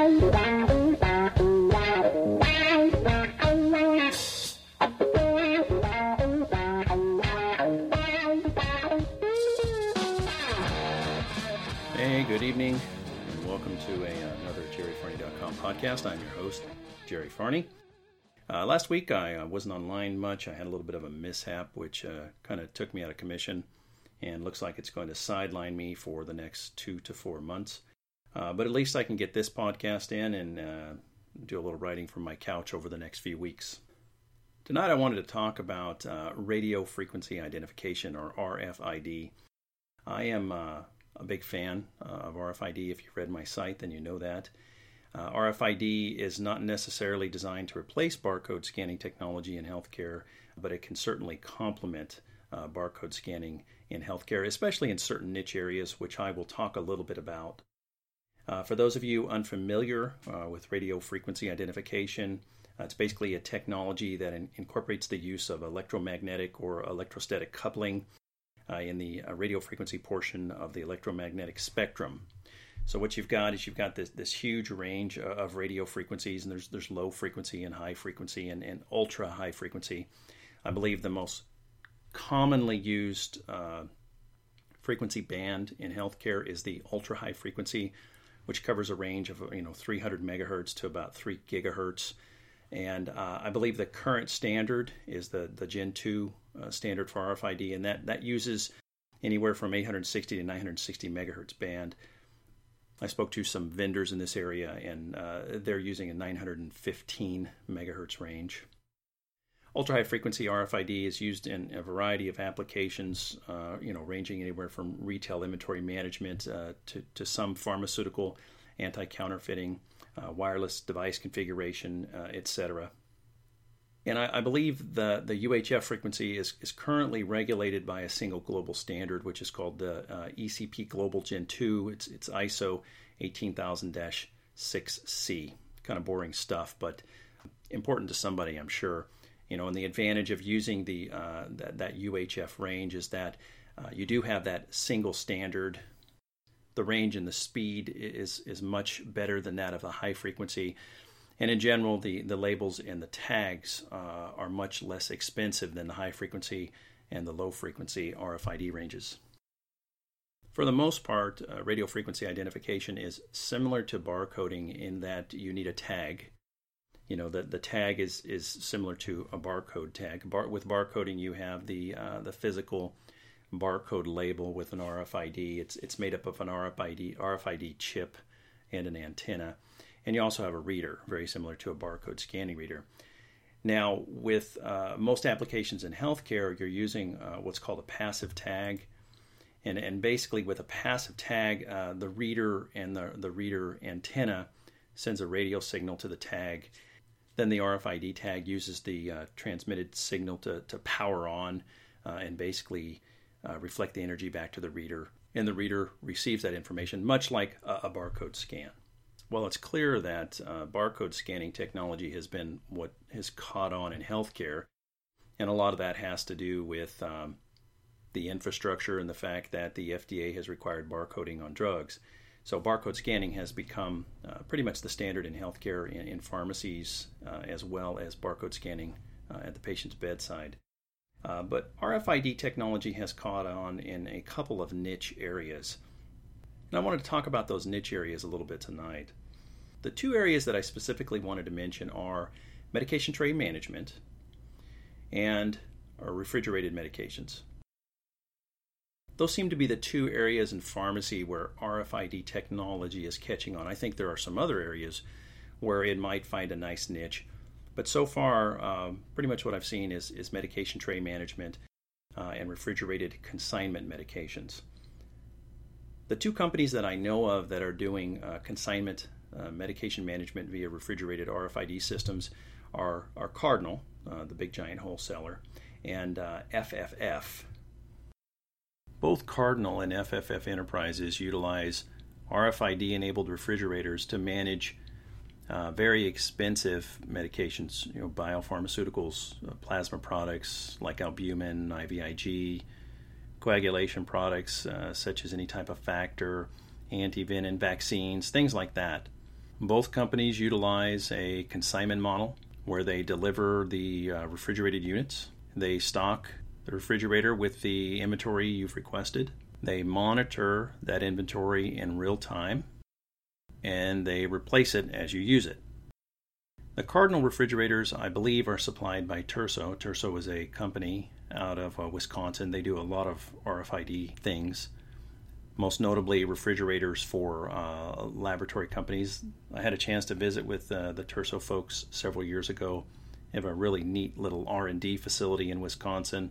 Hey, good evening, and welcome to a, another JerryFahrni.com podcast. I'm your host, Jerry Fahrni. Uh, last week I uh, wasn't online much. I had a little bit of a mishap, which uh, kind of took me out of commission, and looks like it's going to sideline me for the next two to four months. Uh, but at least I can get this podcast in and uh, do a little writing from my couch over the next few weeks. Tonight I wanted to talk about uh, radio frequency identification, or RFID. I am a big fan uh, of RFID. If you've read my site, then you know that. Uh, RFID is not necessarily designed to replace barcode scanning technology in healthcare, but it can certainly complement uh, barcode scanning in healthcare, especially in certain niche areas, which I will talk a little bit about. Uh, for those of you unfamiliar uh, with radio frequency identification, uh, it's basically a technology that in- incorporates the use of electromagnetic or electrostatic coupling uh, in the uh, radio frequency portion of the electromagnetic spectrum. So what you've got is you've got this, this huge range of radio frequencies, and there's there's low frequency and high frequency and, and ultra high frequency. I believe the most commonly used uh, frequency band in healthcare is the ultra high frequency, which covers a range of you know 300 megahertz to about 3 gigahertz. And uh, I believe the current standard is the, the Gen 2 uh, standard for RFID, and that, that uses anywhere from 860 to 960 megahertz band. I spoke to some vendors in this area, and uh, they're using a 915 megahertz range. Ultra high frequency RFID is used in a variety of applications, uh, you know, ranging anywhere from retail inventory management uh, to, to some pharmaceutical anti counterfeiting uh, wireless device configuration, uh, etc. And I, I, believe the, the UHF frequency is, is currently regulated by a single global standard, which is called the uh, ECP Global Gen 2. It's, it's ISO 18000 6C. Kind of boring stuff, but important to somebody, I'm sure. You know, and the advantage of using the uh, that, that, UHF range is that uh, you do have that single standard the range and the speed is is much better than that of a high frequency. And in general, the, the labels and the tags uh, are much less expensive than the high frequency and the low frequency RFID ranges. For the most part, uh, radio frequency identification is similar to barcoding in that you need a tag. You know, the, the tag is, is similar to a barcode tag. Bar, with barcoding, you have the, uh, the physical barcode label with an RFID. It's it's made up of an RFID RFID chip and an antenna, and you also have a reader, very similar to a barcode scanning reader. Now, with uh, most applications in healthcare, you're using uh, what's called a passive tag, and and basically with a passive tag, uh, the reader and the the reader antenna sends a radio signal to the tag. Then the RFID tag uses the uh, transmitted signal to, to power on uh, and basically uh, reflect the energy back to the reader, and the reader receives that information, much like a, a barcode scan. Well, it's clear that uh, barcode scanning technology has been what has caught on in healthcare, and a lot of that has to do with um, the infrastructure and the fact that the FDA has required barcoding on drugs. So, barcode scanning has become uh, pretty much the standard in healthcare, in, in pharmacies, uh, as well as barcode scanning uh, at the patient's bedside. Uh, but RFID technology has caught on in a couple of niche areas. And I wanted to talk about those niche areas a little bit tonight. The two areas that I specifically wanted to mention are medication tray management and refrigerated medications. Those seem to be the two areas in pharmacy where RFID technology is catching on. I think there are some other areas where it might find a nice niche, but so far, um, pretty much what I've seen is, is medication tray management uh, and refrigerated consignment medications. The two companies that I know of that are doing uh, consignment uh, medication management via refrigerated RFID systems are, are Cardinal, uh, the big giant wholesaler, and FFF. Both Cardinal and FFF Enterprises utilize RFID enabled refrigerators to manage uh, very expensive medications, you know, biopharmaceuticals, uh, plasma products like albumin, IVIG, coagulation products uh, such as any type of factor, antivenin, vaccines, things like that. Both companies utilize a consignment model where they deliver the uh, refrigerated units. They stock the refrigerator with the inventory you've requested. They monitor that inventory in real time and they replace it as you use it. The Cardinal refrigerators, I believe, are supplied by Terso. Terso is a company out of uh, Wisconsin. They do a lot of RFID things, most notably refrigerators for uh, laboratory companies. I had a chance to visit with uh, the Terso folks several years ago. Have a really neat little R&D facility in Wisconsin,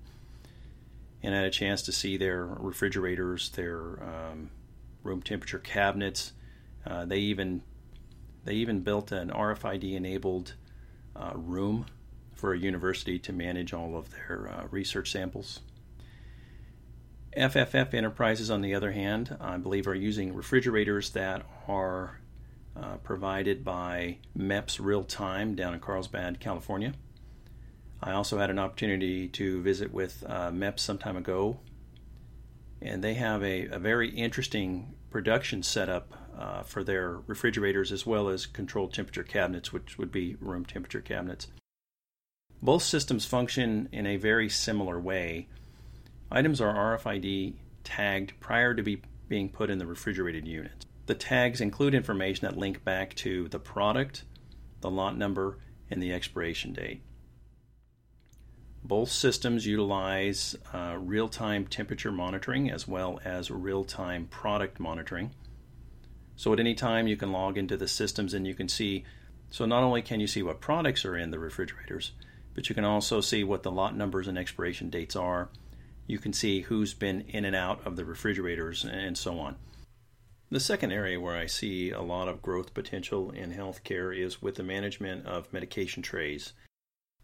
and I had a chance to see their refrigerators, their um, room temperature cabinets. Uh, they even they even built an RFID enabled uh, room for a university to manage all of their uh, research samples. FFF Enterprises, on the other hand, I believe are using refrigerators that are uh, provided by MEPS Real Time down in Carlsbad, California. I also had an opportunity to visit with uh, MEPS some time ago, and they have a, a very interesting production setup uh, for their refrigerators as well as controlled temperature cabinets, which would be room temperature cabinets. Both systems function in a very similar way. Items are RFID tagged prior to be, being put in the refrigerated unit. The tags include information that link back to the product, the lot number, and the expiration date. Both systems utilize uh, real time temperature monitoring as well as real time product monitoring. So at any time, you can log into the systems and you can see. So not only can you see what products are in the refrigerators, but you can also see what the lot numbers and expiration dates are. You can see who's been in and out of the refrigerators and so on. The second area where I see a lot of growth potential in healthcare is with the management of medication trays.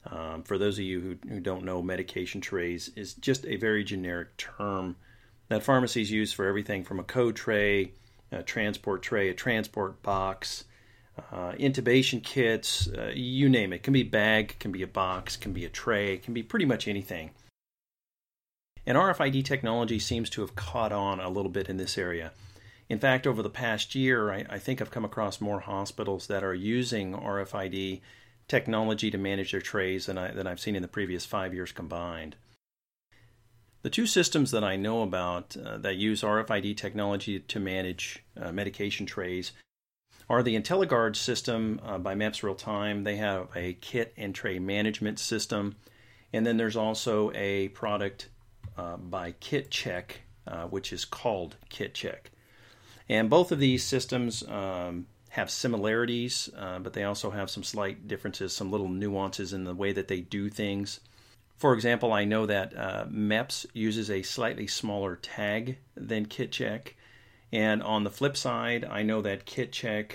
Um, for those of you who, who don't know, medication trays is just a very generic term that pharmacies use for everything from a code tray a transport tray, a transport box, uh, intubation kits, uh, you name it. it. Can be a bag, can be a box, can be a tray, can be pretty much anything. And RFID technology seems to have caught on a little bit in this area. In fact, over the past year, I, I think I've come across more hospitals that are using RFID technology to manage their trays than, I, than I've seen in the previous five years combined. The two systems that I know about uh, that use RFID technology to manage uh, medication trays are the IntelliGuard system uh, by MEPS Real Time. They have a kit and tray management system. And then there's also a product uh, by KitCheck, uh, which is called KitCheck. And both of these systems um, have similarities, uh, but they also have some slight differences, some little nuances in the way that they do things. For example, I know that uh, MEPS uses a slightly smaller tag than KitCheck. And on the flip side, I know that KitCheck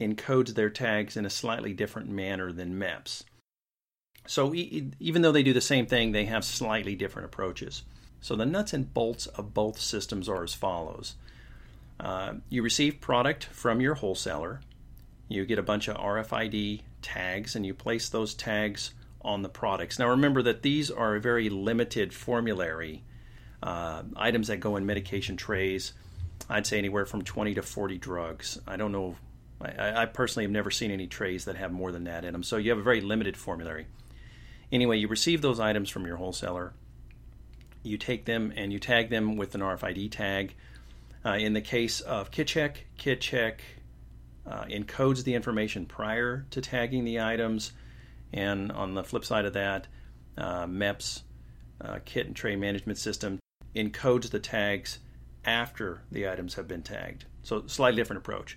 encodes their tags in a slightly different manner than MEPS. So e- even though they do the same thing, they have slightly different approaches. So the nuts and bolts of both systems are as follows uh, you receive product from your wholesaler, you get a bunch of RFID tags, and you place those tags on the products. Now remember that these are a very limited formulary uh, items that go in medication trays. I'd say anywhere from 20 to 40 drugs. I don't know. I, I, personally have never seen any trays that have more than that in them. So you have a very limited formulary. Anyway, you receive those items from your wholesaler. You take them and you tag them with an RFID tag. Uh, in the case of KitCheck, KitCheck uh, encodes the information prior to tagging the items and on the flip side of that, uh, MEPS, uh, kit and tray management system, encodes the tags after the items have been tagged. So, slightly different approach.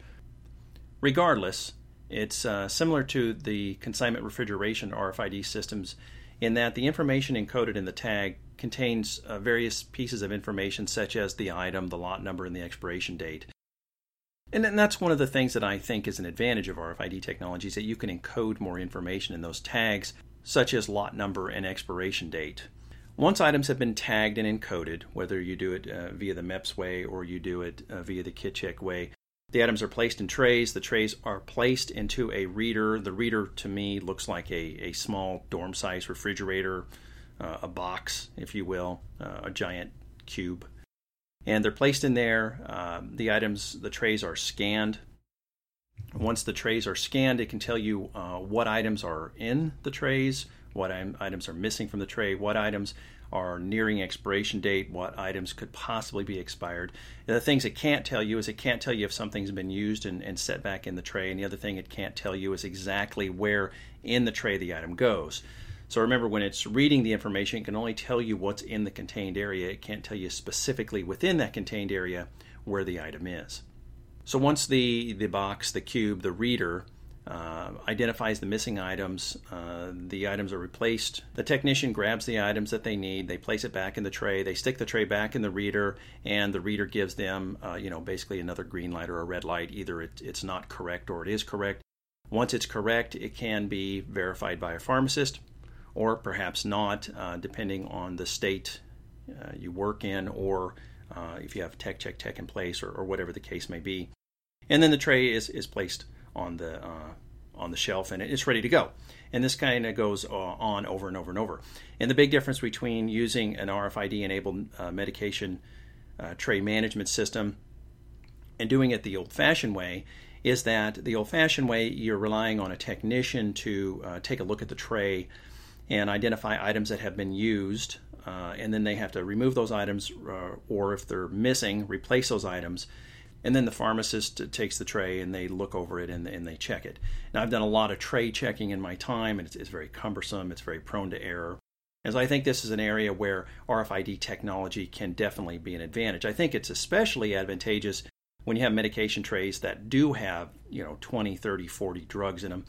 Regardless, it's uh, similar to the consignment refrigeration RFID systems in that the information encoded in the tag contains uh, various pieces of information such as the item, the lot number, and the expiration date. And that's one of the things that I think is an advantage of RFID technology is that you can encode more information in those tags, such as lot number and expiration date. Once items have been tagged and encoded, whether you do it uh, via the MEPS way or you do it uh, via the KitCheck way, the items are placed in trays. The trays are placed into a reader. The reader, to me, looks like a, a small dorm size refrigerator, uh, a box, if you will, uh, a giant cube and they're placed in there. Um, the items, the trays are scanned Once the trays are scanned, it can tell you uh, what items are in the trays, what items are missing from the tray, what items are nearing expiration date, what items could possibly be expired. The things it can't tell you is it can't tell you if something's been used and, and set back in the tray, and the other thing it can't tell you is exactly where in the tray the item goes. So remember, when it's reading the information, it can only tell you what's in the contained area. It can't tell you specifically within that contained area where the item is. So once the, the box, the cube, the reader uh, identifies the missing items, uh, the items are replaced. The technician grabs the items that they need, they place it back in the tray, they stick the tray back in the reader, and the reader gives them, uh, you know, basically another green light or a red light. Either it, it's not correct or it is correct. Once it's correct, it can be verified by a pharmacist, or perhaps not, uh, depending on the state uh, you work in or uh, if you have tech check tech in place or, or, whatever the case may be. And then the tray is, is placed on the uh, on the shelf and it's ready to go. And this kind of goes uh, on over and over and over. And the big difference between using an RFID enabled uh, medication tray management system and doing it the old fashioned way is that the old fashioned way you're relying on a technician to take a look at the tray and identify items that have been used uh, and then they have to remove those items, uh, or if they're missing, replace those items. And then the pharmacist takes the tray and they look over it and, and they check it. Now, I've done a lot of tray checking in my time, and it's, it's very cumbersome, it's very prone to error. And so I think this is an area where RFID technology can definitely be an advantage. I think it's especially advantageous when you have medication trays that do have, you know, 20, 30, 40 drugs in them,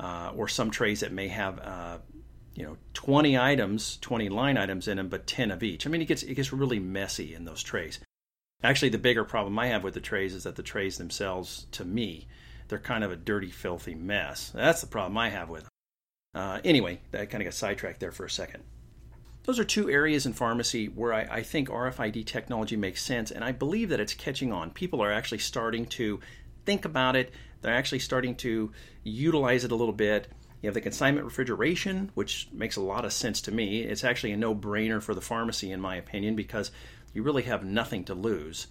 uh, or some trays that may have uh, you know 20 items 20 line items in them but 10 of each. I mean it gets it gets really messy in those trays. Actually the bigger problem i have with the trays is that the trays themselves to me they're kind of a dirty filthy mess. That's the problem i have with them. Uh, anyway that kind of got sidetracked there for a second. Those are two areas in pharmacy where I, I think rfid technology makes sense and i believe that it's catching on. People are actually starting to think about it. They're actually starting to utilize it a little bit you have the consignment refrigeration, which makes a lot of sense to me. It's actually a no brainer for the pharmacy, in my opinion, because you really have nothing to lose.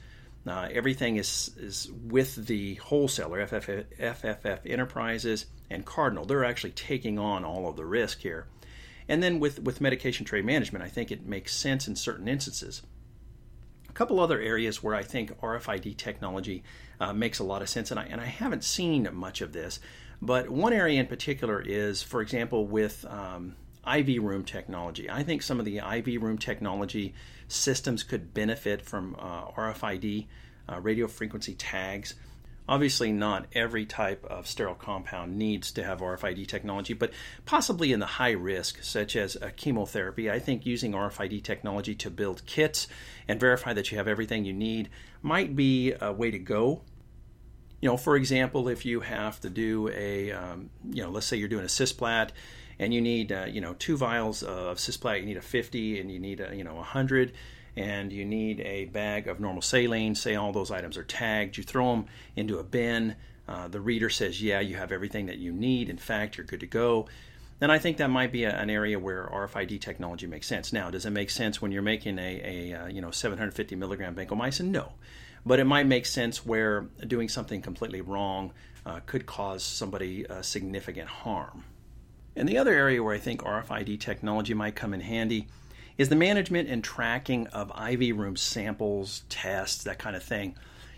Uh, everything is, is with the wholesaler, FFF, FFF Enterprises and Cardinal. They're actually taking on all of the risk here. And then with, with medication tray management, I think it makes sense in certain instances. A couple other areas where I think RFID technology uh, makes a lot of sense, and I, and I haven't seen much of this, but one area in particular is, for example, with um, IV room technology. I think some of the IV room technology systems could benefit from uh, RFID, uh, radio frequency tags. Obviously, not every type of sterile compound needs to have RFID technology, but possibly in the high risk, such as chemotherapy, I think using RFID technology to build kits and verify that you have everything you need might be a way to go you know, for example, if you have to do a, um, you know, let's say you're doing a cisplat and you need, uh, you know, two vials of cisplat, you need a 50 and you need, a, you know, 100 and you need a bag of normal saline, say all those items are tagged, you throw them into a bin. Uh, the reader says, yeah, you have everything that you need. In fact, you're good to go. Then I think that might be a, an area where RFID technology makes sense. Now, does it make sense when you're making a, a uh, you know 750 milligram vancomycin? No, but it might make sense where doing something completely wrong uh, could cause somebody uh, significant harm. And the other area where I think RFID technology might come in handy is the management and tracking of IV room samples, tests, that kind of thing.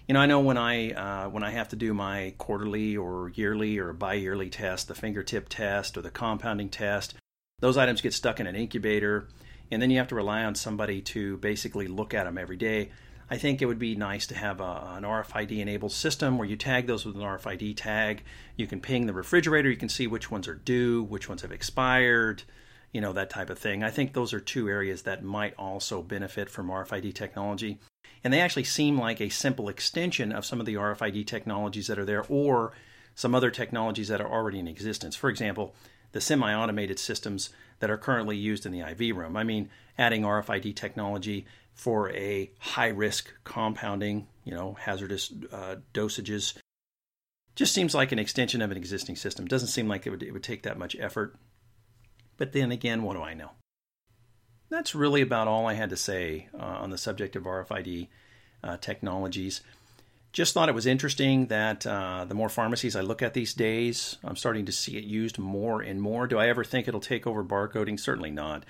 You know, I know when I uh, when I have to do my quarterly or yearly or bi-yearly test, the fingertip test or the compounding test, those items get stuck in an incubator, and then you have to rely on somebody to basically look at them every day. I think it would be nice to have a, an RFID enabled system where you tag those with an RFID tag. You can ping the refrigerator, you can see which ones are due, which ones have expired, you know, that type of thing. I think those are two areas that might also benefit from RFID technology. And they actually seem like a simple extension of some of the RFID technologies that are there or some other technologies that are already in existence. For example, the semi automated systems that are currently used in the IV room. I mean, adding RFID technology for a high risk compounding, you know, hazardous uh, dosages. Just seems like an extension of an existing system. Doesn't seem like it would, it would take that much effort. But then again, what do I know? That's really about all I had to say uh, on the subject of RFID uh, technologies. just thought it was interesting that uh, the more pharmacies I look at these days, I'm starting to see it used more and more. Do I ever think it'll take over barcoding? Certainly not.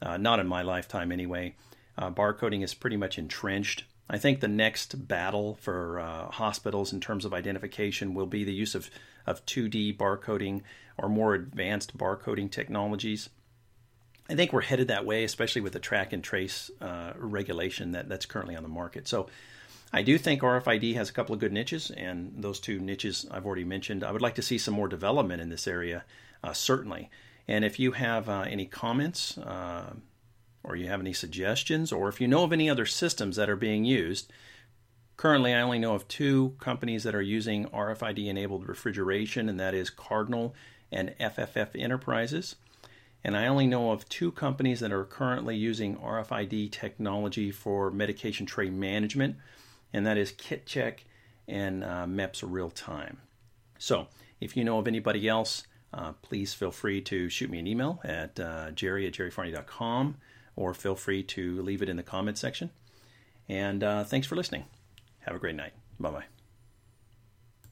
Uh, not in my lifetime, anyway. Uh, barcoding is pretty much entrenched. I think the next battle for uh, hospitals in terms of identification will be the use of, of 2D barcoding or more advanced barcoding technologies. I think we're headed that way, especially with the track and trace uh, regulation that, that's currently on the market. So I do think RFID has a couple of good niches, and those two niches I've already mentioned. I would like to see some more development in this area, uh, certainly. And if you have uh, any comments, uh, or you have any suggestions, or if you know of any other systems that are being used, currently I only know of two companies that are using RFID enabled refrigeration, and that is Cardinal and FFF Enterprises. And I only know of two companies that are currently using RFID technology for medication tray management, and that is KitCheck and uh, MEPS Real Time. So, if you know of anybody else, uh, please feel free to shoot me an email at uh, jerry at jerryfahrni.com or feel free to leave it in the comment section. And uh, thanks for listening. Have a great night. Bye bye.